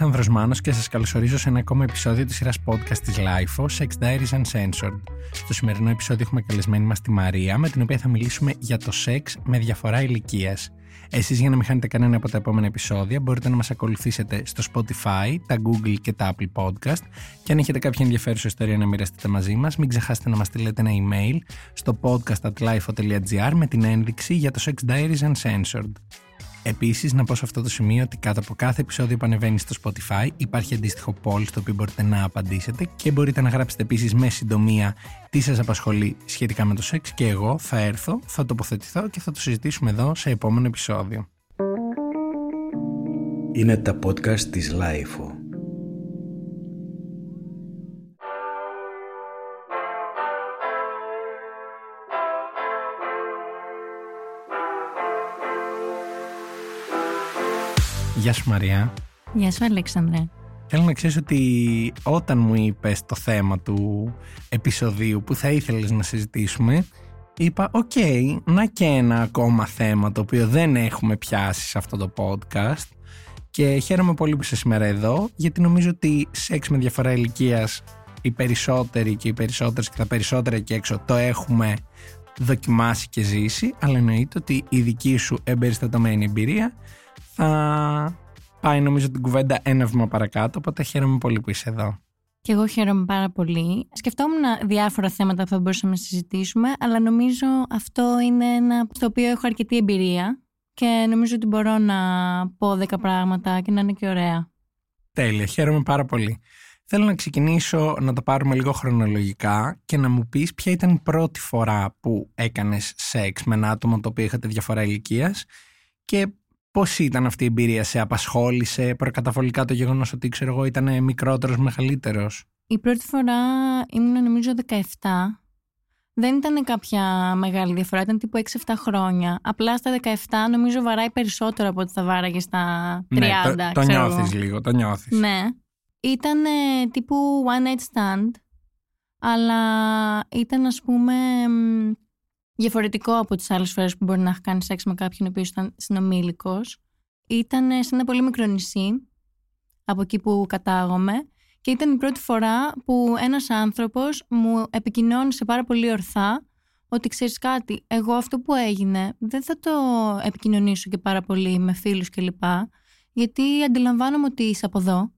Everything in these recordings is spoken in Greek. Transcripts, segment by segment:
Αλέξανδρος Μάνος και σας καλωσορίζω σε ένα ακόμα επεισόδιο της σειράς podcast της LIFO, Sex Diaries Uncensored. Στο σημερινό επεισόδιο έχουμε καλεσμένη μας τη Μαρία, με την οποία θα μιλήσουμε για το σεξ με διαφορά ηλικίας. Εσείς για να μην χάνετε κανένα από τα επόμενα επεισόδια μπορείτε να μας ακολουθήσετε στο Spotify, τα Google και τα Apple Podcast και αν έχετε κάποια ενδιαφέρουσα ιστορία να μοιραστείτε μαζί μας μην ξεχάσετε να μας στείλετε ένα email στο podcast.lifo.gr με την ένδειξη για το Sex Diaries Uncensored. Επίσης, να πω σε αυτό το σημείο ότι κάτω από κάθε επεισόδιο που ανεβαίνει στο Spotify υπάρχει αντίστοιχο poll στο οποίο μπορείτε να απαντήσετε και μπορείτε να γράψετε επίσης με συντομία τι σας απασχολεί σχετικά με το σεξ και εγώ θα έρθω, θα τοποθετηθώ και θα το συζητήσουμε εδώ σε επόμενο επεισόδιο. Είναι τα podcast της Lifeo. Γεια σου Μαριά. Γεια σου Αλέξανδρε. Θέλω να ξέρεις ότι όταν μου είπες το θέμα του επεισοδίου που θα ήθελες να συζητήσουμε είπα οκ, να και ένα ακόμα θέμα το οποίο δεν έχουμε πιάσει σε αυτό το podcast και χαίρομαι πολύ που είσαι σήμερα εδώ γιατί νομίζω ότι σεξ με διαφορά ηλικίας οι περισσότεροι και οι περισσότερες και τα περισσότερα εκεί έξω το έχουμε δοκιμάσει και ζήσει αλλά εννοείται ότι η δική σου εμπεριστατωμένη εμπειρία θα πάει νομίζω την κουβέντα ένα βήμα παρακάτω, οπότε χαίρομαι πολύ που είσαι εδώ. Και εγώ χαίρομαι πάρα πολύ. Σκεφτόμουν διάφορα θέματα που θα μπορούσαμε να συζητήσουμε, αλλά νομίζω αυτό είναι ένα στο οποίο έχω αρκετή εμπειρία και νομίζω ότι μπορώ να πω δέκα πράγματα και να είναι και ωραία. Τέλεια, χαίρομαι πάρα πολύ. Θέλω να ξεκινήσω να το πάρουμε λίγο χρονολογικά και να μου πεις ποια ήταν η πρώτη φορά που έκανες σεξ με ένα άτομο το οποίο είχατε διαφορά ηλικίας και Πώς ήταν αυτή η εμπειρία, σε απασχόλησε προκαταβολικά το γεγονός ότι ξέρω εγώ ήταν μικρότερος, μεγαλύτερος; Η πρώτη φορά ήμουν νομίζω 17. Δεν ήταν κάποια μεγάλη διαφορά, ήταν τύπου 6-7 χρόνια. Απλά στα 17 νομίζω βαράει περισσότερο από ό,τι θα βάραγε στα 30. Ναι, το, το νιώθεις λίγο, το νιώθεις. Ναι. Ήταν τύπου one night stand, αλλά ήταν ας πούμε διαφορετικό από τις άλλες φορές που μπορεί να έχει κάνει σεξ με κάποιον ο οποίος ήταν συνομήλικος. Ήταν σε ένα πολύ μικρό νησί, από εκεί που κατάγομαι, και ήταν η πρώτη φορά που ένας άνθρωπος μου επικοινώνησε πάρα πολύ ορθά ότι ξέρεις κάτι, εγώ αυτό που έγινε δεν θα το επικοινωνήσω και πάρα πολύ με φίλους κλπ. Γιατί αντιλαμβάνομαι ότι είσαι από εδώ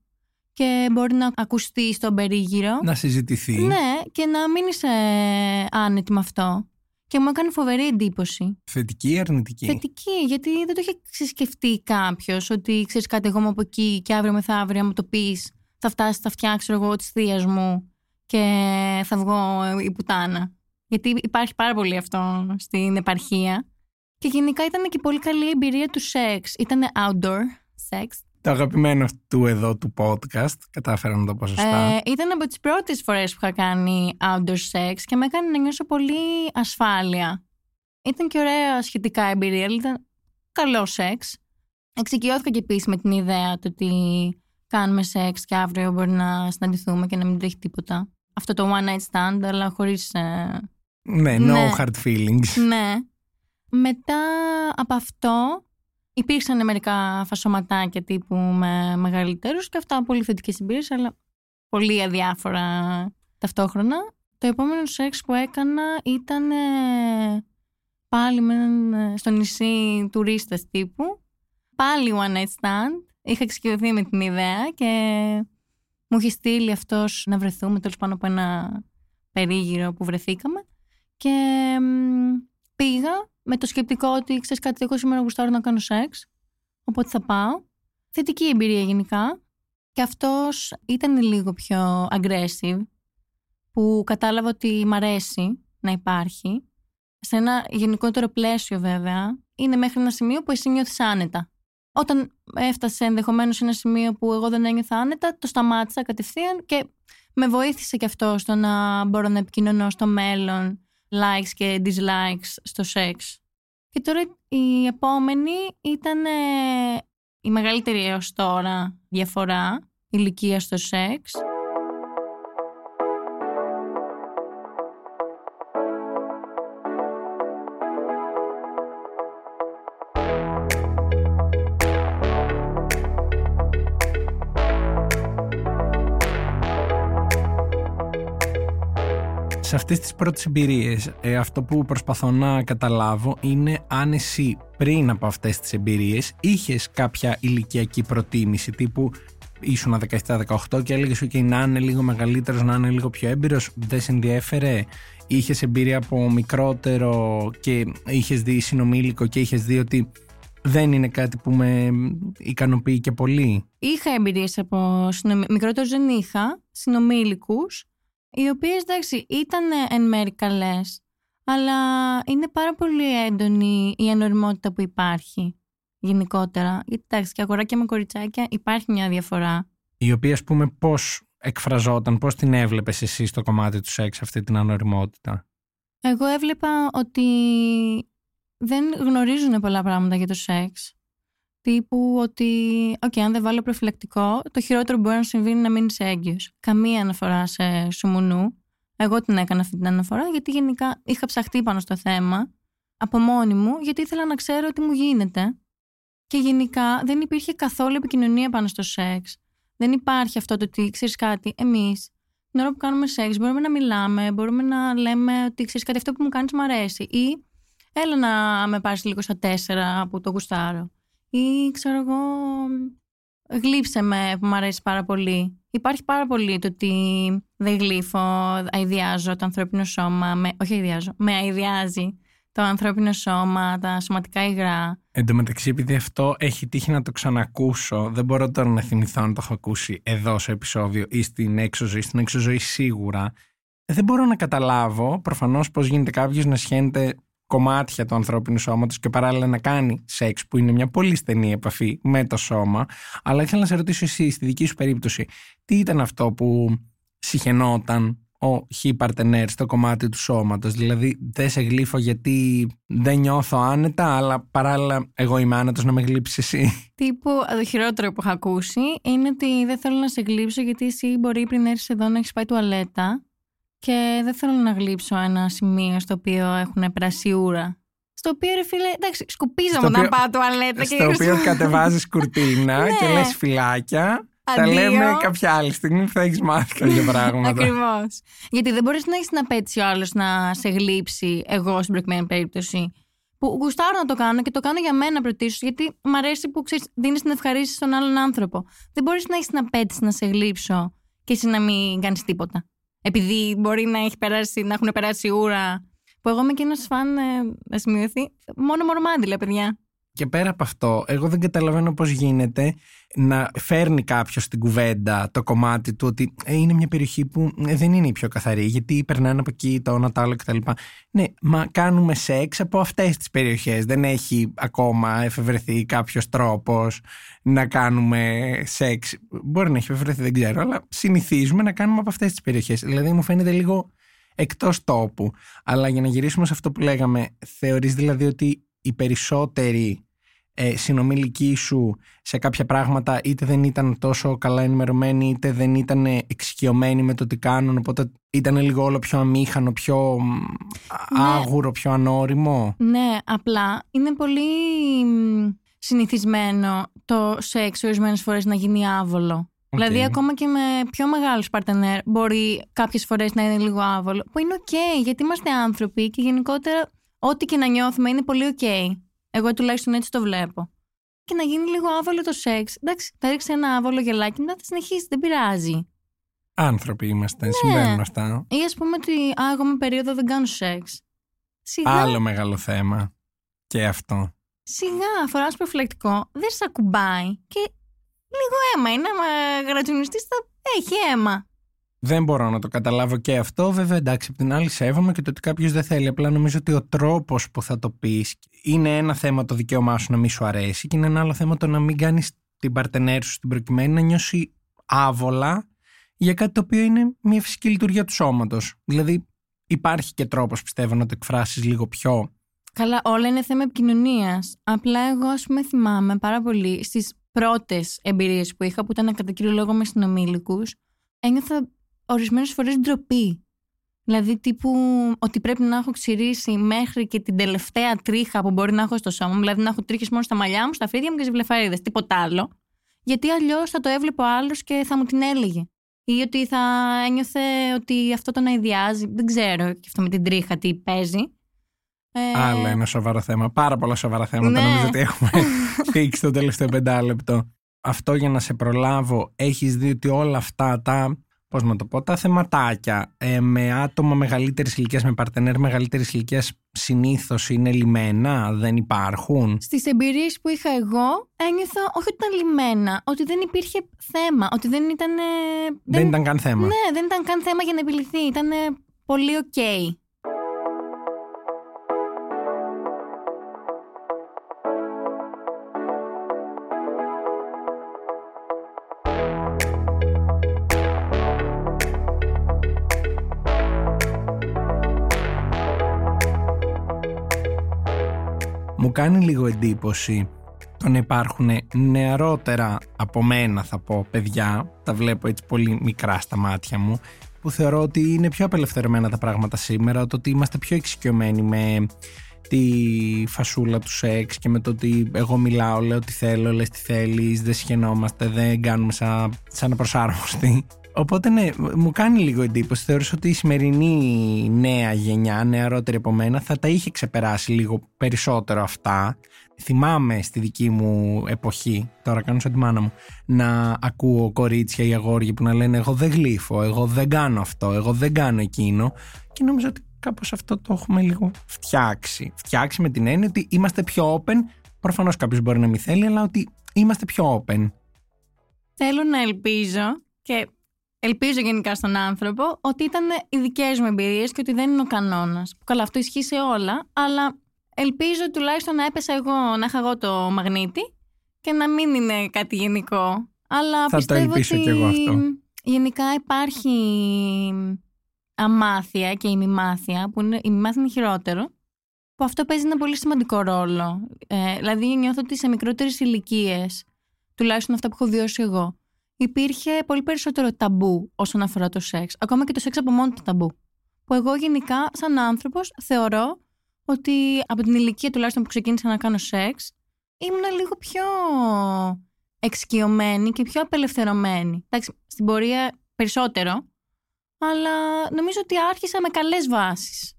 και μπορεί να ακουστεί στον περίγυρο. Να συζητηθεί. Ναι, και να μην είσαι άνετη με αυτό. Και μου έκανε φοβερή εντύπωση. Θετική ή αρνητική; Θετική, γιατί δεν το είχε ξεσκεφτεί κάποιος ότι ξέρεις κάτι, εγώ είμαι από εκεί και αύριο μεθαύριο, αν μου το πεις, θα φτάσεις στα αυτιά, ξέρω εγώ, τη θεία μου και θα βγω η πουτάνα. Γιατί υπάρχει πάρα πολύ αυτό στην επαρχία. Και γενικά ήταν και πολύ καλή εμπειρία του σεξ. Ήταν outdoor σεξ το αγαπημένο του εδώ του podcast. Κατάφερα να το πω σωστά. Ε, ήταν από τις πρώτες φορές που είχα κάνει outdoor sex και με έκανε να νιώσω πολύ ασφάλεια. Ήταν και ωραία σχετικά εμπειρία, ήταν καλό σεξ. Εξοικειώθηκα και επίσης με την ιδέα του ότι κάνουμε σεξ και αύριο μπορεί να συναντηθούμε και να μην τρέχει τίποτα. Αυτό το one night stand, αλλά χωρίς... Ε, ναι, no ναι. hard feelings. Ναι. Μετά από αυτό Υπήρξαν μερικά φασωματάκια τύπου με μεγαλύτερους και αυτά πολύ θετικές εμπειρίες, αλλά πολύ αδιάφορα ταυτόχρονα. Το επόμενο σεξ που έκανα ήταν πάλι με, στο νησί τουρίστας τύπου. Πάλι one night stand. Είχα εξοικειωθεί με την ιδέα και μου είχε στείλει αυτός να βρεθούμε τέλος πάνω από ένα περίγυρο που βρεθήκαμε. Και πήγα με το σκεπτικό ότι ξέρεις κάτι, εγώ σήμερα γουστάρω να κάνω σεξ. Οπότε θα πάω. Θετική εμπειρία γενικά. Και αυτός ήταν λίγο πιο aggressive, που κατάλαβα ότι μ' αρέσει να υπάρχει. Σε ένα γενικότερο πλαίσιο βέβαια, είναι μέχρι ένα σημείο που εσύ νιώθεις άνετα. Όταν έφτασε ενδεχομένως σε ένα σημείο που εγώ δεν ένιωθα άνετα, το σταμάτησα κατευθείαν και με βοήθησε και αυτό στο να μπορώ να επικοινωνώ στο μέλλον likes και dislikes στο σεξ. Και τώρα η επόμενη ήταν ε, η μεγαλύτερη έως τώρα διαφορά ηλικία στο σεξ. Αυτές τις πρώτες εμπειρίες ε, αυτό που προσπαθώ να καταλάβω είναι αν εσύ πριν από αυτές τις εμπειρίες είχες κάποια ηλικιακή προτίμηση τύπου ήσουν 17-18 και έλεγες ότι να είναι λίγο μεγαλύτερος, να είναι λίγο πιο έμπειρος, δεν σε ενδιέφερε; Είχες εμπειρία από μικρότερο και είχες δει συνομήλικο και είχες δει ότι δεν είναι κάτι που με ικανοποιεί και πολύ; Είχα εμπειρίες από συνομι... μικρότερους δεν είχα, συνομήλικους, οι οποίες εντάξει ήταν εν μέρει καλές, αλλά είναι πάρα πολύ έντονη η ανοριμότητα που υπάρχει γενικότερα. Γιατί εντάξει, και αγοράκια με κοριτσάκια υπάρχει μια διαφορά. Η οποία, ας πούμε, πώς εκφραζόταν, πώς την έβλεπες εσύ στο κομμάτι του σεξ αυτή την ανοριμότητα; Εγώ έβλεπα ότι δεν γνωρίζουν πολλά πράγματα για το σεξ. Τύπου ότι, οκ, αν δεν βάλω προφυλακτικό, το χειρότερο που μπορεί να συμβεί είναι να μείνεις έγκυος. Καμία αναφορά σε ΣΜΝ. Εγώ την έκανα αυτή την αναφορά, γιατί γενικά είχα ψαχτεί πάνω στο θέμα από μόνη μου, γιατί ήθελα να ξέρω τι μου γίνεται. Και γενικά δεν υπήρχε καθόλου επικοινωνία πάνω στο σεξ. Δεν υπάρχει αυτό το ότι ξέρεις κάτι. Εμείς, την ώρα που κάνουμε σεξ, μπορούμε να μιλάμε, μπορούμε να λέμε ότι ξέρεις κάτι, αυτό που μου κάνεις μου αρέσει. Ή έλα να με πάρεις λίγο στα τέσσερα που το γουστάρω. Ή ξέρω εγώ, γλύψε με που μου αρέσει πάρα πολύ. Υπάρχει πάρα πολύ το ότι δεν γλύφω, αειδιάζω το ανθρώπινο σώμα. Με, όχι αειδιάζω, με αειδιάζει το ανθρώπινο σώμα, τα σωματικά υγρά. Εν τω μεταξύ, επειδή αυτό έχει τύχει να το ξανακούσω, δεν μπορώ τώρα να θυμηθώ αν το έχω ακούσει εδώ σε επεισόδιο ή στην έξω ζωή. Στην έξω ζωή σίγουρα. Δεν μπορώ να καταλάβω προφανώς πώς γίνεται κάποιος να σχένεται κομμάτια του ανθρώπινου σώματος και παράλληλα να κάνει σεξ, που είναι μια πολύ στενή επαφή με το σώμα. Αλλά ήθελα να σε ρωτήσω εσύ, στη δική σου περίπτωση, τι ήταν αυτό που συχαινόταν ο χι παρτενέρ στο κομμάτι του σώματος; Δηλαδή δεν σε γλύφω γιατί δεν νιώθω άνετα, αλλά παράλληλα εγώ είμαι άνετος να με γλύψεις εσύ; Τύπου το χειρότερο που έχω ακούσει είναι ότι δεν θέλω να σε γλύψω γιατί εσύ μπορεί πριν έρθεις εδώ να έχεις πάει τουαλέτα και δεν θέλω να γλύψω ένα σημείο στο οποίο έχουν περάσει ούρα. Στο οποίο ρε φίλε, εντάξει, σκουπίζομαι όταν πάω τουαλέτα. Στο οποίο κατεβάζεις κουρτίνα και ναι. λες φυλάκια. Τα λέμε κάποια άλλη στιγμή που θα έχεις μάθει κάποια πράγματα. Ακριβώς. Γιατί δεν μπορείς να έχεις να πέτσει ο άλλος να σε γλύψει, εγώ στην προκειμένη περίπτωση. Που γουστάρω να το κάνω και το κάνω για μένα πρωτίστως, γιατί μου αρέσει που δίνεις την ευχαρίστηση στον άλλον άνθρωπο. Δεν μπορείς να έχεις να πέτσεις να σε γλύψω και εσύ να μην κάνεις τίποτα. Επειδή μπορεί να, έχει περάσει, να έχουν περάσει ούρα. Που εγώ είμαι και ένα φαν, ε, να σημειωθεί. Μόνο μορμάντιλα, παιδιά. Και πέρα από αυτό, εγώ δεν καταλαβαίνω πώς γίνεται να φέρνει κάποιος στην κουβέντα το κομμάτι του ότι ε, είναι μια περιοχή που ε, δεν είναι η πιο καθαρή, γιατί περνάνε από εκεί το ένα το άλλο κτλ. Ναι, μα κάνουμε σεξ από αυτές τις περιοχές. Δεν έχει ακόμα εφευρεθεί κάποιος τρόπος να κάνουμε σεξ. Μπορεί να έχει εφευρεθεί, δεν ξέρω, αλλά συνηθίζουμε να κάνουμε από αυτές τις περιοχές. Δηλαδή μου φαίνεται λίγο εκτός τόπου. Αλλά για να γυρίσουμε σε αυτό που λέγαμε, θεωρείς δηλαδή ότι οι περισσότεροι ε, συνομιλικοί σου σε κάποια πράγματα είτε δεν ήταν τόσο καλά ενημερωμένοι είτε δεν ήταν εξοικειωμένοι με το τι κάνουν οπότε ήταν λίγο όλο πιο αμήχανο, πιο ναι. άγουρο, πιο ανώριμο; Ναι, απλά είναι πολύ συνηθισμένο το σεξ ορισμένες φορές να γίνει άβολο. Δηλαδή, ακόμα και με πιο μεγάλους παρτενέρ, μπορεί κάποιες φορές να είναι λίγο άβολο. Που είναι οκ, γιατί είμαστε άνθρωποι και γενικότερα ό,τι και να νιώθουμε είναι πολύ οκ. Εγώ τουλάχιστον έτσι το βλέπω. Και να γίνει λίγο άβολο το σεξ. Εντάξει, θα ρίξει ένα άβολο γελάκι, μετά θα συνεχίσει, δεν πειράζει. Άνθρωποι είμαστε, ναι. συμβαίνουν αυτά. Ή ας πούμε ότι α, εγώ με περίοδο δεν κάνω σεξ. Σιγά. Άλλο μεγάλο θέμα. Και αυτό. Σιγά, φορά προφυλακτικό, δεν σε ακουμπάει. Και λίγο αίμα είναι. Άμα γρατσουνιστή θα έχει αίμα. Δεν μπορώ να το καταλάβω και αυτό. Βέβαια, εντάξει, απ' την άλλη σέβομαι και το ότι κάποιος δεν θέλει. Απλά νομίζω ότι ο τρόπος που θα το πεις είναι ένα θέμα το δικαίωμά σου να μην σου αρέσει και είναι ένα άλλο θέμα το να μην κάνεις την παρτενέρ σου στην προκειμένη να νιώσει άβολα για κάτι το οποίο είναι μια φυσική λειτουργία του σώματος. Δηλαδή, υπάρχει και τρόπος, πιστεύω, να το εκφράσεις λίγο πιο. Καλά, όλα είναι θέμα επικοινωνίας. Απλά εγώ, ας πούμε, θυμάμαι πάρα πολύ στις πρώτες εμπειρίες που είχα, που ήταν κατά κύριο λόγο με συνομήλικους, ένιωθα ορισμένες φορές ντροπή. Δηλαδή, τύπου ότι πρέπει να έχω ξηρίσει μέχρι και την τελευταία τρίχα που μπορεί να έχω στο σώμα μου. Δηλαδή, να έχω τρίχες μόνο στα μαλλιά μου, στα φρύδια μου και στι βλεφαρίδες. Τίποτα άλλο. Γιατί αλλιώς θα το έβλεπε ο άλλος και θα μου την έλεγε. ή ότι θα ένιωθε ότι αυτό τον αειδιάζει. Δεν ξέρω και αυτό με την τρίχα τι παίζει. Ε... Άλλο ένα σοβαρό θέμα. Πάρα πολλά σοβαρά θέματα. Ναι. Νομίζω ότι έχουμε φίξει το τελευταίο πεντάλεπτο. Αυτό για να σε προλάβω, έχεις δει ότι όλα αυτά τα πώς να το πω, τα θεματάκια ε, με άτομα μεγαλύτερης ηλικίας, με παρτενέρ μεγαλύτερης ηλικίας συνήθως είναι λυμένα, δεν υπάρχουν; Στις εμπειρίες που είχα εγώ ένιωθα όχι ότι ήταν λυμένα, ότι δεν υπήρχε θέμα, ότι δεν ήταν... Δεν, δεν ήταν καν θέμα. Ναι, δεν ήταν καν θέμα για να επιλυθεί, ήταν πολύ οκ. Μου κάνει λίγο εντύπωση το να υπάρχουν νεαρότερα από μένα θα πω παιδιά, τα βλέπω έτσι πολύ μικρά στα μάτια μου, που θεωρώ ότι είναι πιο απελευθερωμένα τα πράγματα σήμερα, το ότι είμαστε πιο εξοικειωμένοι με τη φασούλα του σεξ και με το ότι εγώ μιλάω, λέω τι θέλω, λες τι θέλεις, δεν σχαινόμαστε, δεν κάνουμε σαν, σαν προσάρμοστοι. Οπότε ναι, μου κάνει λίγο εντύπωση. Θεωρώ ότι η σημερινή νέα γενιά, νεαρότερη από μένα, θα τα είχε ξεπεράσει λίγο περισσότερο αυτά. Θυμάμαι στη δική μου εποχή, τώρα κάνω σαν τη μάνα μου, να ακούω κορίτσια ή αγόρια που να λένε Εγώ δεν γλύφω, εγώ δεν κάνω αυτό, εγώ δεν κάνω εκείνο. Και νομίζω ότι κάπως αυτό το έχουμε λίγο φτιάξει. Φτιάξει με την έννοια ότι είμαστε πιο open. Προφανώς κάποιος μπορεί να μην θέλει, αλλά ότι είμαστε πιο open. Θέλω να ελπίζω και ελπίζω γενικά στον άνθρωπο ότι ήταν οι δικές μου εμπειρίες και ότι δεν είναι ο κανόνας. Καλά, αυτό ισχύει σε όλα, αλλά ελπίζω τουλάχιστον να έπεσα εγώ, να είχα εγώ το μαγνήτη και να μην είναι κάτι γενικό. Αλλά Θα πιστεύω το ελπίσω ότι κι εγώ αυτό. γενικά υπάρχει αμάθεια και ημιμάθεια, που είναι, η ημιμάθεια είναι χειρότερο, που αυτό παίζει ένα πολύ σημαντικό ρόλο. Ε, δηλαδή νιώθω ότι σε μικρότερες ηλικίες, τουλάχιστον αυτά που έχω βιώσει εγώ, υπήρχε πολύ περισσότερο ταμπού όσον αφορά το σεξ. Ακόμα και το σεξ από μόνο το ταμπού. Που εγώ γενικά, σαν άνθρωπος, θεωρώ ότι από την ηλικία τουλάχιστον που ξεκίνησα να κάνω σεξ, ήμουν λίγο πιο εξοικειωμένη και πιο απελευθερωμένη. Εντάξει, στην πορεία περισσότερο, αλλά νομίζω ότι άρχισα με καλές βάσεις.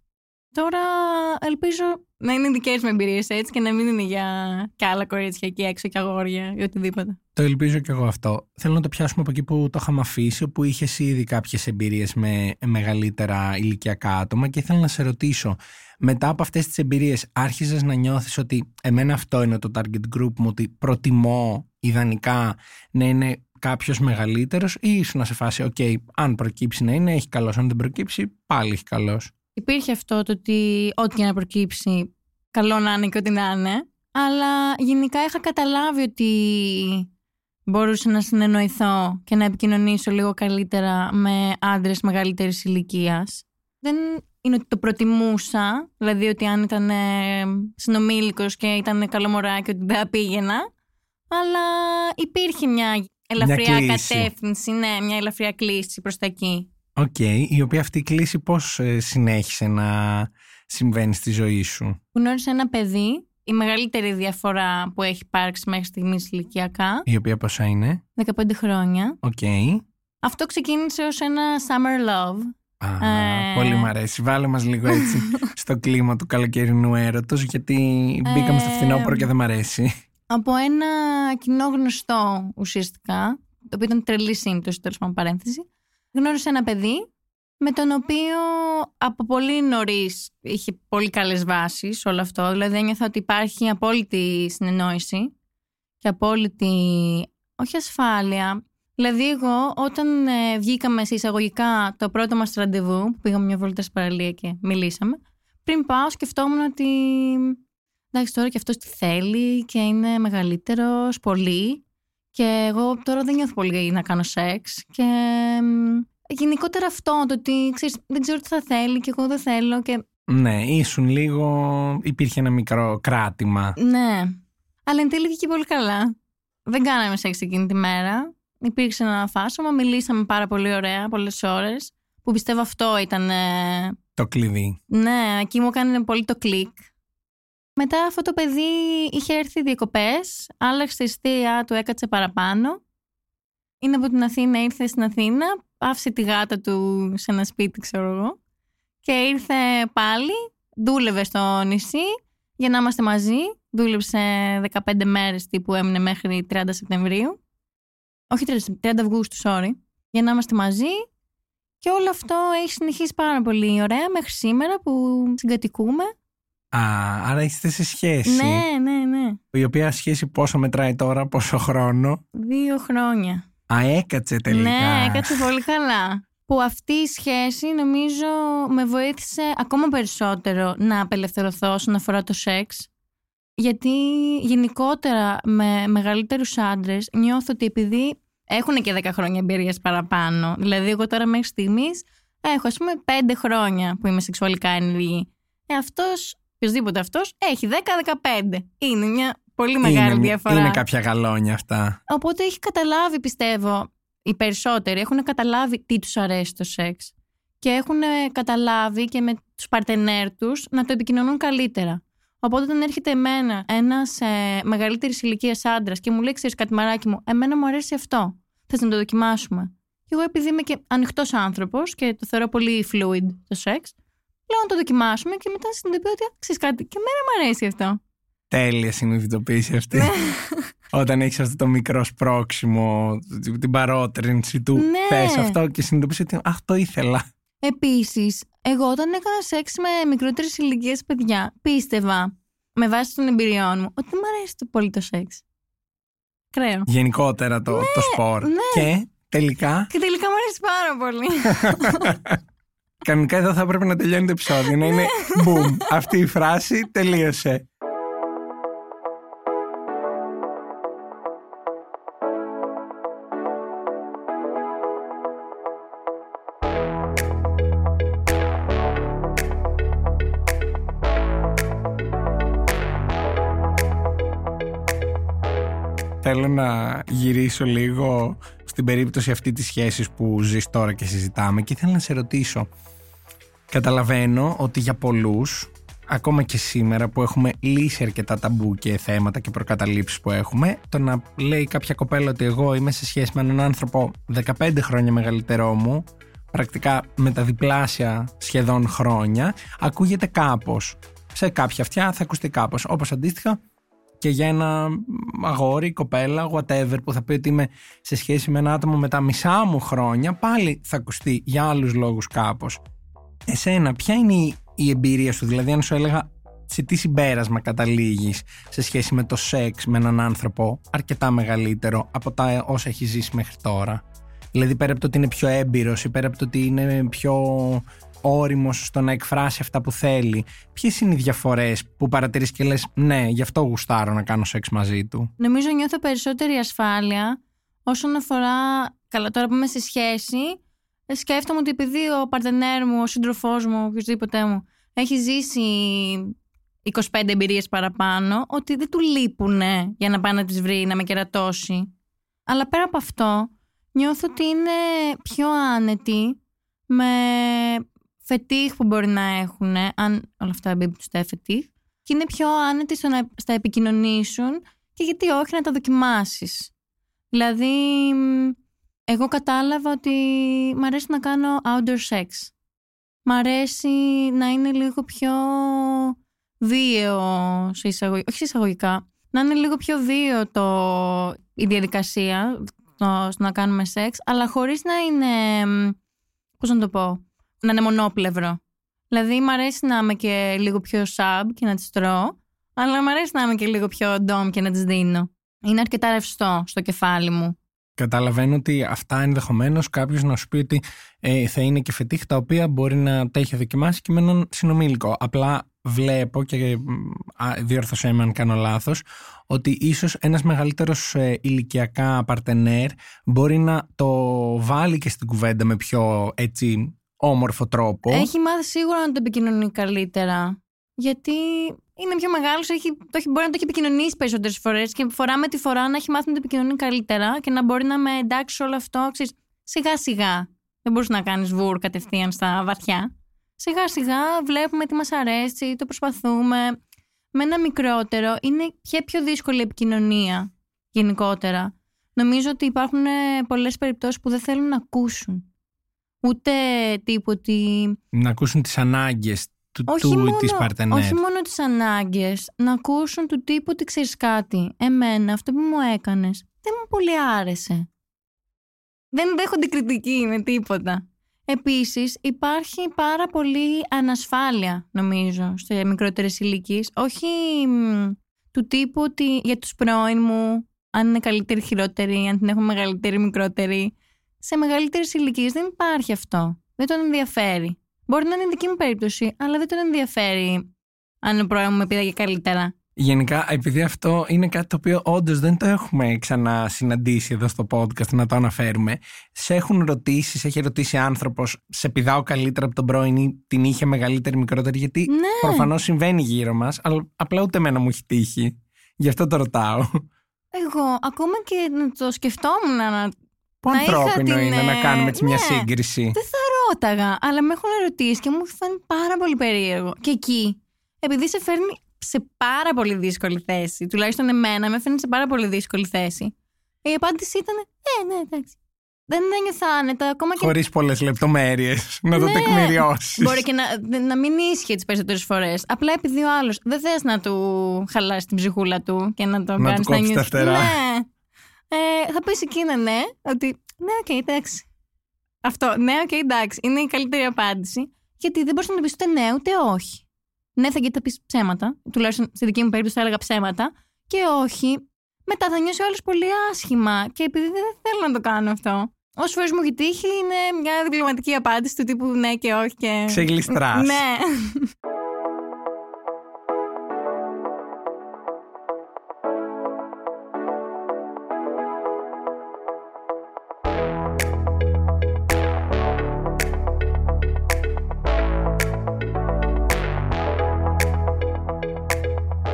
Τώρα ελπίζω να είναι δικές μου εμπειρίες έτσι και να μην είναι για κι άλλα κορίτσια εκεί έξω και αγόρια ή οτιδήποτε. Το ελπίζω κι εγώ αυτό. Θέλω να το πιάσουμε από εκεί που το είχαμε αφήσει, όπου είχες ήδη κάποιες εμπειρίες με μεγαλύτερα ηλικιακά άτομα και ήθελα να σε ρωτήσω, μετά από αυτές τις εμπειρίες, άρχιζε να νιώθεις ότι εμένα αυτό είναι το target group μου, ότι προτιμώ ιδανικά να είναι κάποιος μεγαλύτερος ή ήσουν να σε φάση, OK, αν προκύψει να είναι, έχει καλός. Αν δεν προκύψει, πάλι έχει καλός. Υπήρχε αυτό το ότι ό,τι και να προκύψει, καλό να είναι και ό,τι να είναι. Αλλά γενικά είχα καταλάβει ότι μπορούσα να συνεννοηθώ και να επικοινωνήσω λίγο καλύτερα με άντρες μεγαλύτερης ηλικίας. Δεν είναι ότι το προτιμούσα, δηλαδή ότι αν ήταν ε, συνομήλικος και ήταν καλό μωράκι ότι δεν πήγαινα. Αλλά υπήρχε μια ελαφριά Μια κλίση. κατεύθυνση, ναι, μια ελαφριά κλίση προς τα εκεί. Οκ, η οποία αυτή η κλίση πώς ε, συνέχισε να συμβαίνει στη ζωή σου; Γνώρισα ένα παιδί, η μεγαλύτερη διαφορά που έχει υπάρξει μέχρι στιγμής ηλικιακά, Η οποία πόσα είναι; 15 χρόνια. Οκ. Αυτό ξεκίνησε ως ένα summer love. Α, Ε. Πολύ μ' αρέσει. Βάλε μας λίγο έτσι στο κλίμα του καλοκαιρινού έρωτος γιατί μπήκαμε στο Ε, φθινόπωρο και δεν μ' αρέσει. Από ένα κοινό γνωστό ουσιαστικά, το οποίο ήταν τρελή σύμπτωση, τέλος πάντων παρένθεση, γνώρισε ένα παιδί με τον οποίο από πολύ νωρίς είχε πολύ καλές βάσεις όλο αυτό. Δηλαδή ένιωθα ότι υπάρχει απόλυτη συνεννόηση και απόλυτη, όχι ασφάλεια. Δηλαδή εγώ όταν ε, βγήκαμε σε εισαγωγικά το πρώτο μας ραντεβού, που πήγαμε μια βόλτα στην παραλία και μιλήσαμε, πριν πάω σκεφτόμουν ότι εντάξει τώρα και αυτός τι θέλει και είναι μεγαλύτερος πολύ και εγώ τώρα δεν νιώθω πολύ να κάνω σεξ και μ, γενικότερα αυτό το ότι ξέρεις, δεν ξέρω τι θα θέλει και εγώ δεν θέλω και Ναι, ήσουν λίγο. Υπήρχε ένα μικρό κράτημα. ναι. Αλλά εν τέλει βγήκε πολύ καλά. Δεν κάναμε σεξ εκείνη τη μέρα. Υπήρξε ένα φάσομα, μιλήσαμε πάρα πολύ ωραία πολλές ώρες που πιστεύω αυτό ήταν ε, Το κλειδί. Ναι, εκεί μου έκανε πολύ το κλικ. Μετά αυτό το παιδί είχε έρθει διακοπές, άλλαξε τη εστία του, έκατσε παραπάνω είναι από την Αθήνα, ήρθε στην Αθήνα, άφησε τη γάτα του σε ένα σπίτι, ξέρω εγώ. Και ήρθε πάλι, δούλευε στο νησί για να είμαστε μαζί. Δούλεψε 15 μέρες τύπου έμεινε μέχρι 30 Σεπτεμβρίου. Όχι 30, 30 Αυγούστου, sorry. Για να είμαστε μαζί. Και όλο αυτό έχει συνεχίσει πάρα πολύ ωραία μέχρι σήμερα που συγκατοικούμε. Α, άρα είστε σε σχέση. Ναι, ναι, ναι. Η οποία σχέση πόσο μετράει τώρα, πόσο χρόνο; Δύο χρόνια. Α, έκατσε τελικά. Ναι, έκατσε πολύ καλά. Που αυτή η σχέση νομίζω με βοήθησε ακόμα περισσότερο να απελευθερωθώ όσον αφορά το σεξ. Γιατί γενικότερα με μεγαλύτερους άντρες νιώθω ότι επειδή έχουν και 10 χρόνια εμπειρίας παραπάνω. Δηλαδή, εγώ τώρα μέχρι στιγμής έχω ας πούμε 5 χρόνια που είμαι σεξουαλικά ενεργή. Ε, αυτός, οποιοδήποτε αυτός, έχει 10-15. Είναι μια πολύ μεγάλη είναι, διαφορά. Είναι κάποια γαλόνια αυτά. Οπότε έχει καταλάβει, πιστεύω, οι περισσότεροι έχουν καταλάβει τι τους αρέσει το σεξ. Και έχουν καταλάβει και με τους παρτενέρ τους να το επικοινωνούν καλύτερα. Οπότε όταν έρχεται εμένα ένας ε, μεγαλύτερης ηλικίας άντρας και μου λέει: Ξέρεις κάτι μαράκι μου, εμένα μου αρέσει αυτό. Θες να το δοκιμάσουμε; Και εγώ, επειδή είμαι και ανοιχτός άνθρωπος και το θεωρώ πολύ fluid το σεξ, λέω να το δοκιμάσουμε και μετά συνειδητοποιώ ότι ξέρεις κάτι. Και εμένα μου αρέσει αυτό. Τέλεια συνειδητοποίηση αυτή. Ναι. Όταν έχεις αυτό το μικρό σπρώξιμο, την παρότρινση του Ναι. θες αυτό και συνειδητοποιήσει ότι αχ, το ήθελα. Επίσης, εγώ όταν έκανα σεξ με μικρότερες ηλικίες παιδιά, πίστευα με βάση των εμπειριών μου ότι δεν μου αρέσει το πολύ το σεξ. Κρέο. Γενικότερα το, το σπορ. ναι. Και τελικά, Και τελικά μου αρέσει πάρα πολύ. κανονικά εδώ θα πρέπει να τελειώνει το επεισόδιο. Να είναι boom. Αυτή η φράση τελείωσε. Να γυρίσω λίγο στην περίπτωση αυτή της σχέσης που ζεις τώρα και συζητάμε και ήθελα να σε ρωτήσω. Καταλαβαίνω ότι για πολλούς, ακόμα και σήμερα που έχουμε λύσει αρκετά ταμπού και θέματα και προκαταλήψεις που έχουμε, το να λέει κάποια κοπέλα ότι εγώ είμαι σε σχέση με έναν άνθρωπο 15 χρόνια μεγαλύτερό μου, πρακτικά με τα διπλάσια σχεδόν χρόνια, ακούγεται κάπως. Σε κάποια αυτιά θα ακουστεί κάπως. Όπως αντίστοιχα και για ένα αγόρι, κοπέλα, whatever που θα πει ότι είμαι σε σχέση με ένα άτομο με τα μισά μου χρόνια, πάλι θα ακουστεί για άλλους λόγους κάπως. Εσένα, ποια είναι η, η εμπειρία σου, δηλαδή αν σου έλεγα σε τι συμπέρασμα καταλήγεις σε σχέση με το σεξ με έναν άνθρωπο αρκετά μεγαλύτερο από τα όσα έχεις ζήσει μέχρι τώρα; Δηλαδή πέρα από το ότι είναι πιο έμπειρος ή πέρα από το ότι είναι πιο όριμος στο να εκφράσει αυτά που θέλει. Ποιες είναι οι διαφορές που παρατηρείς και λες ναι, γι' αυτό γουστάρω να κάνω σεξ μαζί του. Νομίζω νιώθω περισσότερη ασφάλεια όσον αφορά. Καλά, τώρα που είμαι στη σχέση, ε, σκέφτομαι ότι επειδή ο παρτενέρ μου, ο σύντροφός μου, οποιοδήποτε μου, έχει ζήσει 25 εμπειρίες παραπάνω, ότι δεν του λείπουνε για να πάει να τις βρει, να με κερατώσει. Αλλά πέρα από αυτό, νιώθω ότι είναι πιο άνετη με φετίχ που μπορεί να έχουν, αν όλα αυτά εμπίπτουν στα φετίχ, και είναι πιο άνετοι στο να στα επικοινωνήσουν και γιατί όχι να τα δοκιμάσεις. Δηλαδή, μ, εγώ κατάλαβα ότι μ' αρέσει να κάνω outdoor sex. Μ' αρέσει να είναι λίγο πιο βίαιο, σε εισαγωγικά, όχι σε εισαγωγικά, να είναι λίγο πιο βίαιο το, η διαδικασία το, στο να κάνουμε σεξ, αλλά χωρίς να είναι, μ, πώς να το πω, να είναι μονόπλευρο. Δηλαδή, μ' αρέσει να είμαι και λίγο πιο sub και να τις τρώω, αλλά μ' αρέσει να είμαι και λίγο πιο dom και να τις δίνω. Είναι αρκετά ρευστό στο κεφάλι μου. Καταλαβαίνω ότι αυτά ενδεχομένως κάποιος να σου πει ότι ε, θα είναι και φετίχ τα οποία μπορεί να τα έχει δοκιμάσει και με έναν συνομήλικο. Απλά βλέπω και α, διόρθωσέ με αν κάνω λάθος ότι ίσως ένας μεγαλύτερος ε, ηλικιακά παρτενέρ μπορεί να το βάλει και στην κουβέντα με πιο έτσι όμορφο τρόπο. Έχει μάθει σίγουρα να το επικοινωνεί καλύτερα. Γιατί είναι πιο μεγάλος, έχει, το έχει, μπορεί να το έχει επικοινωνήσει περισσότερες φορές και φορά με τη φορά να έχει μάθει να το επικοινωνεί καλύτερα και να μπορεί να με εντάξει σε όλο αυτό. Ξέρεις, σιγά σιγά. Δεν μπορείς να κάνεις βουρ κατευθείαν στα βαθιά. Σιγά σιγά βλέπουμε τι μας αρέσει, το προσπαθούμε. Με ένα μικρότερο είναι και πιο δύσκολη η επικοινωνία γενικότερα. νομίζω ότι υπάρχουν ε, πολλές περιπτώσεις που δεν θέλουν να ακούσουν. Ούτε τύπου ότι Να ακούσουν τις ανάγκες του, όχι του ή μόνο, της παρτενέρ. όχι μόνο τις ανάγκες, να ακούσουν του τύπου ότι ξέρεις κάτι. Εμένα αυτό που μου έκανες δεν μου πολύ άρεσε. Δεν δέχονται κριτική με τίποτα. Επίσης υπάρχει πάρα πολύ ανασφάλεια νομίζω σε μικρότερες ηλικίες. Όχι μ, του τύπου ότι για τους πρώην μου αν είναι καλύτερη χειρότερη, αν την έχω μεγαλύτερη μικρότερη. Σε μεγαλύτερες ηλικίες δεν υπάρχει αυτό. Δεν τον ενδιαφέρει. Μπορεί να είναι δική μου περίπτωση, αλλά δεν τον ενδιαφέρει αν ο πρώην μου με πήδαγε καλύτερα. Γενικά, επειδή αυτό είναι κάτι το οποίο όντως δεν το έχουμε ξανασυναντήσει εδώ στο podcast, να το αναφέρουμε. Σε έχουν ρωτήσει, σε έχει ρωτήσει άνθρωπος, σε πηδάω καλύτερα από τον πρώην ή την είχε μεγαλύτερη ή μικρότερη, γιατί Ναι. προφανώς συμβαίνει γύρω μας, αλλά απλά ούτε εμένα μου έχει τύχει. Γι' αυτό το ρωτάω. Εγώ ακόμα και να το σκεφτόμουν να Πού Να είχα ανθρώπινο την, είναι να ε, κάνουμε έτσι μια ναι. σύγκριση. Δεν θα ρώταγα, αλλά με έχουν ερωτήσει και μου φάνει πάρα πολύ περίεργο. Και εκεί, επειδή σε φέρνει σε πάρα πολύ δύσκολη θέση, τουλάχιστον εμένα με φέρνει σε πάρα πολύ δύσκολη θέση, η απάντηση ήταν Ε, ναι, εντάξει. Δεν ένιωθα άνετα, ακόμα και. Χωρίς πολλές λεπτομέρειες. Να το Ναι. τεκμηριώσεις. Μπορεί και να, να μην ίσχυε τις περισσότερες φορές. Απλά επειδή ο άλλος δεν θες να του χαλάσει την ψυχούλα του και να το Να κάνεις του κόψεις τα φτερά. Ναι. Ε, θα πεις εκείνα ναι, ότι ναι, οκ, εντάξει. Αυτό, ναι, οκ, εντάξει. Είναι η καλύτερη απάντηση. Γιατί δεν μπορείς να το πεις ούτε ναι, ούτε όχι. Ναι, θα γιατί θα πεις ψέματα. Τουλάχιστον στη δική μου περίπτωση θα έλεγα ψέματα. Και όχι. Μετά θα νιώσει ο άλλος πολύ άσχημα. Και επειδή δεν θέλω να το κάνω αυτό. Όσες φορές μου έχει τύχει, είναι μια διπλωματική απάντηση του τύπου ναι και όχι. Και... Ξεγλιστράς. Ναι.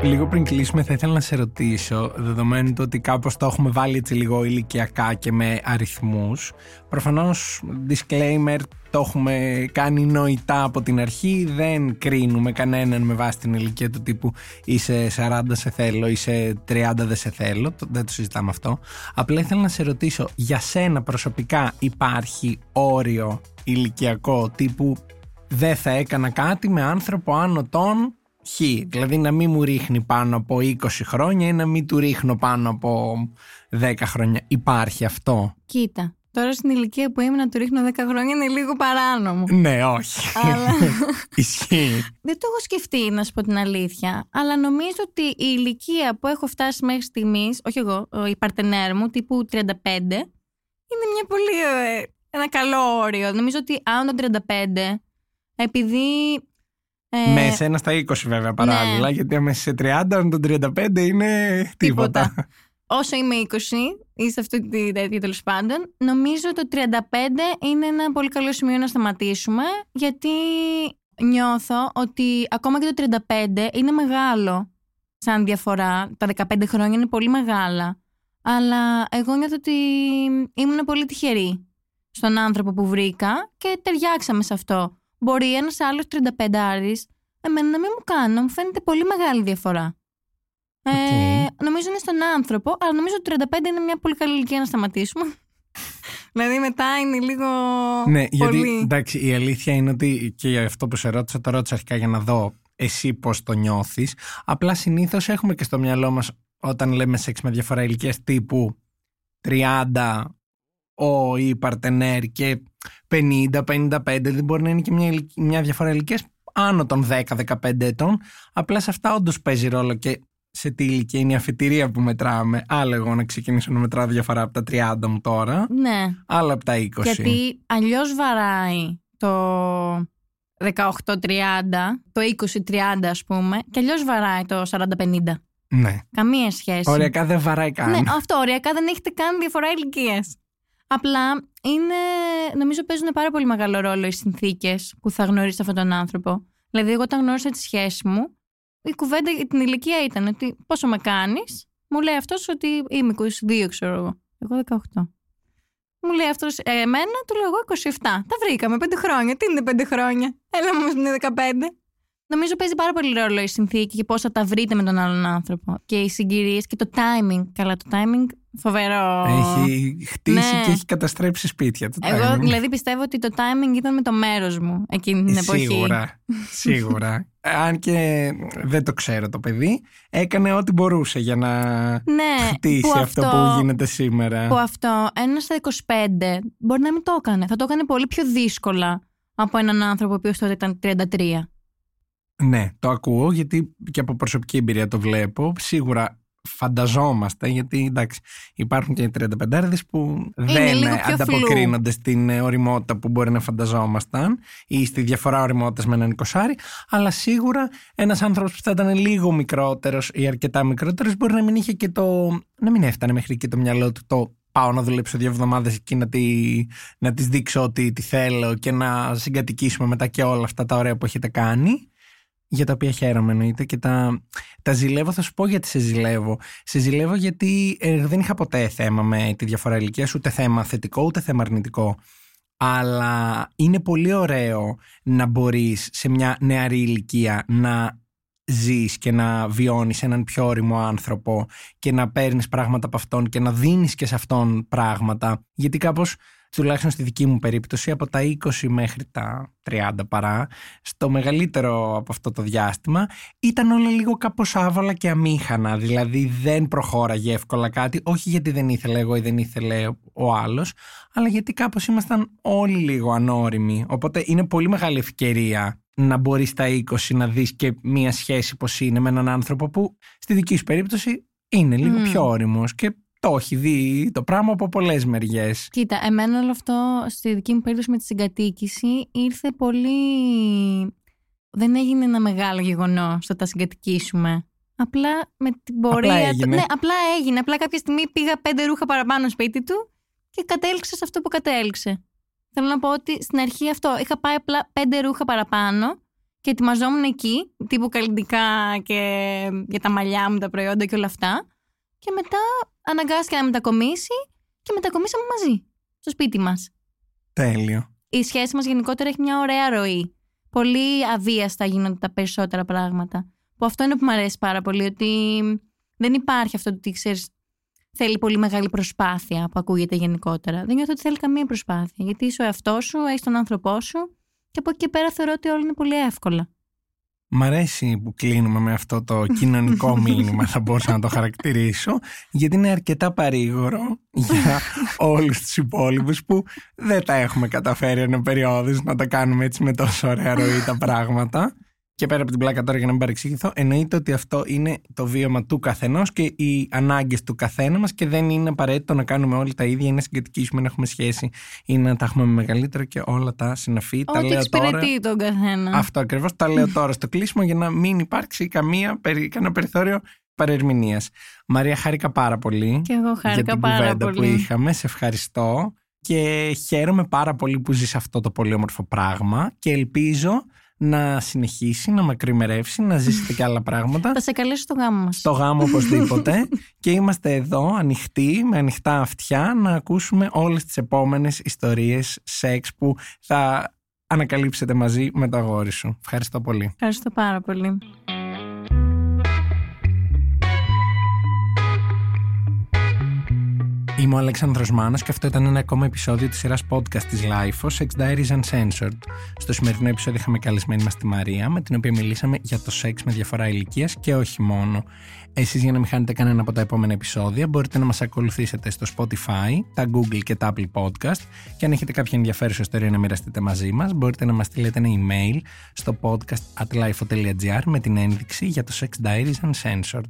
Λίγο πριν κλείσουμε θα ήθελα να σε ρωτήσω, δεδομένου του ότι κάπως το έχουμε βάλει έτσι λίγο ηλικιακά και με αριθμούς. Προφανώς, disclaimer, το έχουμε κάνει νοητά από την αρχή, δεν κρίνουμε κανέναν με βάση την ηλικία του τύπου είσαι 40 σε θέλω, είσαι 30 δεν σε θέλω, το- δεν το συζητάμε αυτό. Απλά ήθελα να σε ρωτήσω, για σένα προσωπικά υπάρχει όριο ηλικιακό τύπου δεν θα έκανα κάτι με άνθρωπο άνω των χ. Δηλαδή να μην μου ρίχνει πάνω από 20 χρόνια ή να μην του ρίχνω πάνω από 10 χρόνια. Υπάρχει αυτό; Κοίτα, τώρα στην ηλικία που ήμουν να του ρίχνω 10 χρόνια είναι λίγο παράνομο. Ναι, όχι. Αλλά Ισχύει. δεν το έχω σκεφτεί, να σου πω την αλήθεια. Αλλά νομίζω ότι η ηλικία που έχω φτάσει μέχρι στιγμής, όχι εγώ, ο- η παρτενέρ μου, τύπου 35, είναι μια πολύ. ε, ένα καλό όριο. Νομίζω ότι άνω των 35, επειδή. Ε, Με εσένα στα 20 βέβαια παράλληλα, γιατί άμα είσαι σε 30, τον 35 είναι τίποτα. Τίποτα. όσο είμαι 20 ή σε αυτή τη τέτοια τέλος πάντων, νομίζω το 35 είναι ένα πολύ καλό σημείο να σταματήσουμε, γιατί νιώθω ότι ακόμα και το 35 είναι μεγάλο σαν διαφορά. Τα 15 χρόνια είναι πολύ μεγάλα. Αλλά εγώ νιώθω ότι ήμουν πολύ τυχερή στον άνθρωπο που βρήκα και ταιριάξαμε σε αυτό. Μπορεί ένας άλλος 35άρης εμένα να μην μου κάνω, μου φαίνεται πολύ μεγάλη διαφορά. Ε, Οκ. νομίζω είναι στον άνθρωπο, αλλά νομίζω ότι 35 είναι μια πολύ καλή ηλικία να σταματήσουμε. δηλαδή μετά είναι λίγο. Ναι, γιατί πολύ. εντάξει, η αλήθεια είναι ότι και για αυτό που σε ρώτησα, το ρώτησα αρχικά για να δω εσύ πώς το νιώθεις. Απλά συνήθως έχουμε και στο μυαλό μας όταν λέμε σεξ με διαφορά ηλικίας τύπου 30 ο ή παρτενέρ και 50-55, δεν μπορεί να είναι και μια, ηλικ- μια διαφορά ηλικίας άνω των 10-15 ετών. Απλά σε αυτά όντως παίζει ρόλο και σε τι ηλικία είναι η αφετηρία που μετράμε. Άλλο εγώ να ξεκινήσω να μετράω διαφορά από τα 30 μου τώρα, Ναι. άλλο από τα 20. Γιατί αλλιώς βαράει το 18-30, το 20-30 ας πούμε, και αλλιώς βαράει το 40-50. Ναι. Καμία σχέση. Οριακά δεν βαράει καν. Ναι, αυτό οριακά δεν έχετε καν διαφορά ηλικίας. Απλά είναι, νομίζω παίζουν πάρα πολύ μεγάλο ρόλο οι συνθήκες που θα γνωρίσει αυτόν τον άνθρωπο. Δηλαδή, εγώ όταν γνώρισα τη σχέση μου, η κουβέντα για την ηλικία ήταν ότι πόσο με κάνεις, μου λέει αυτός ότι είμαι 22, ξέρω εγώ. Εγώ 18. Μου λέει αυτός εμένα, του λέω εγώ 27. Τα βρήκαμε 5 χρόνια. Τι είναι 5 χρόνια; Έλα μου είναι 15. Νομίζω παίζει πάρα πολύ ρόλο η συνθήκη και πώς θα τα βρείτε με τον άλλον άνθρωπο. Και οι συγκυρίες και το timing. Καλά, το timing φοβερό. Έχει χτίσει Ναι. και έχει καταστρέψει σπίτια. Το Εγώ timing. δηλαδή πιστεύω ότι το timing ήταν με το μέρος μου εκείνη την εποχή. Σίγουρα. Σίγουρα. Αν και δεν το ξέρω το παιδί, έκανε ό,τι μπορούσε για να Ναι, χτίσει που αυτό, που γίνεται σήμερα. Που αυτό ένας στα 25 μπορεί να μην το έκανε. Θα το έκανε πολύ πιο δύσκολα από έναν άνθρωπο ο οποίος τότε ήταν 33. Ναι, το ακούω γιατί και από προσωπική εμπειρία το βλέπω. Σίγουρα φανταζόμαστε, γιατί εντάξει, υπάρχουν και οι 35 που δεν λίγο πιο ανταποκρίνονται στην ε, οριμότητα που μπορεί να φανταζόμασταν ή στη διαφορά οριμότητα με έναν 20, αλλά σίγουρα ένας άνθρωπος που θα ήταν λίγο μικρότερος ή αρκετά μικρότερος μπορεί να μην είχε και το. να μην έφτανε μέχρι και το μυαλό του το πάω να δουλέψω δύο εβδομάδες εκεί να, τη, να τις δείξω ότι τι θέλω και να συγκατοικήσουμε μετά και όλα αυτά τα ωραία που έχετε κάνει για τα οποία χαίρομαι εννοείται και τα, τα ζηλεύω. Θα σου πω γιατί σε ζηλεύω. Σε ζηλεύω γιατί ε, δεν είχα ποτέ θέμα με τη διαφορά ηλικίας, ούτε θέμα θετικό, ούτε θέμα αρνητικό. Αλλά είναι πολύ ωραίο να μπορείς σε μια νεαρή ηλικία να ζεις και να βιώνεις έναν πιο όριμο άνθρωπο και να παίρνεις πράγματα από αυτόν και να δίνεις και σε αυτόν πράγματα. Γιατί κάπως τουλάχιστον στη δική μου περίπτωση, από τα 20 μέχρι τα 30 παρά, στο μεγαλύτερο από αυτό το διάστημα, ήταν όλα λίγο κάπως άβολα και αμήχανα. Δηλαδή δεν προχώραγε εύκολα κάτι, όχι γιατί δεν ήθελε εγώ ή δεν ήθελε ο άλλος, αλλά γιατί κάπως ήμασταν όλοι λίγο ανώριμοι. Οπότε είναι πολύ μεγάλη ευκαιρία να μπορείς στα 20 να δεις και μία σχέση πως είναι με έναν άνθρωπο που στη δική σου περίπτωση είναι λίγο Μμμ. πιο όριμος και το έχει δει το πράγμα από πολλές μεριές. Κοίτα, εμένα όλο αυτό στη δική μου περίπτωση με τη συγκατοίκηση ήρθε πολύ. Δεν έγινε ένα μεγάλο γεγονός στο τα συγκατοικήσουμε. Απλά με την πορεία. έγινε. Ναι, απλά έγινε. Απλά κάποια στιγμή πήγα πέντε ρούχα παραπάνω σπίτι του και κατέληξε σε αυτό που κατέληξε. Θέλω να πω ότι στην αρχή αυτό είχα πάει απλά πέντε ρούχα παραπάνω και ετοιμαζόμουν εκεί, τύπου καλλιτικά και για τα μαλλιά μου, τα προϊόντα και όλα αυτά. Και μετά αναγκάστηκε να μετακομίσει και μετακομίσαμε μαζί, στο σπίτι μας. Τέλειο. Η σχέση μας γενικότερα έχει μια ωραία ροή. Πολύ αβίαστα γίνονται τα περισσότερα πράγματα. Που αυτό είναι που μου αρέσει πάρα πολύ, ότι δεν υπάρχει αυτό ότι ξέρεις, θέλει πολύ μεγάλη προσπάθεια που ακούγεται γενικότερα. Δεν νιώθω ότι θέλει καμία προσπάθεια. Γιατί είσαι ο εαυτός σου, έχεις τον άνθρωπό σου και από εκεί και πέρα θεωρώ ότι όλα είναι πολύ εύκολα. Μ' αρέσει που κλείνουμε με αυτό το κοινωνικό μήνυμα, θα μπορούσα να το χαρακτηρίσω, γιατί είναι αρκετά παρήγορο για όλους τους υπόλοιπους που δεν τα έχουμε καταφέρει ενώ περιόδους να τα κάνουμε έτσι με τόσο ωραία ροή τα πράγματα. Και πέρα από την πλάκα τώρα για να μην παρεξηγηθώ, εννοείται ότι αυτό είναι το βίωμα του καθενός και οι ανάγκες του καθένα μας και δεν είναι απαραίτητο να κάνουμε όλοι τα ίδια ή να συγκατοικήσουμε, να έχουμε σχέση ή να τα έχουμε με μεγαλύτερο και όλα τα συναφή. τα Ό,τι λέω τώρα. εξυπηρετεί τον καθένα. Αυτό ακριβώς τα λέω τώρα στο κλείσιμο για να μην υπάρξει καμία, περι- κανένα περιθώριο παρερμηνίας. Μαρία, χάρηκα πάρα πολύ Και εγώ για χάρηκα την πάρα κουβέντα που πολύ. είχαμε. Σε ευχαριστώ και χαίρομαι πάρα πολύ που ζεις αυτό το πολύ όμορφο πράγμα και ελπίζω να συνεχίσει, να μακριμερεύσει, να ζήσετε και άλλα πράγματα. Θα σε καλέσω στο γάμο μας. Στο γάμο οπωσδήποτε και είμαστε εδώ ανοιχτοί, με ανοιχτά αυτιά να ακούσουμε όλες τις επόμενες ιστορίες σεξ που θα ανακαλύψετε μαζί με το αγόρι σου. Ευχαριστώ πολύ. Ευχαριστώ πάρα πολύ. Είμαι ο Αλέξανδρος Μάνος και αυτό ήταν ένα ακόμα επεισόδιο της σειράς podcast της LIFO, Sex Diaries Uncensored. Στο σημερινό επεισόδιο είχαμε καλεσμένη μας τη Μαρία, με την οποία μιλήσαμε για το σεξ με διαφορά ηλικίας και όχι μόνο. Εσείς για να μην χάνετε κανένα από τα επόμενα επεισόδια μπορείτε να μας ακολουθήσετε στο Spotify, τα Google και τα Apple Podcast και αν έχετε κάποια ενδιαφέρουσα ιστορία να μοιραστείτε μαζί μας μπορείτε να μας στείλετε ένα email στο podcast at lifo.gr με την ένδειξη για το Sex Diaries Uncensored.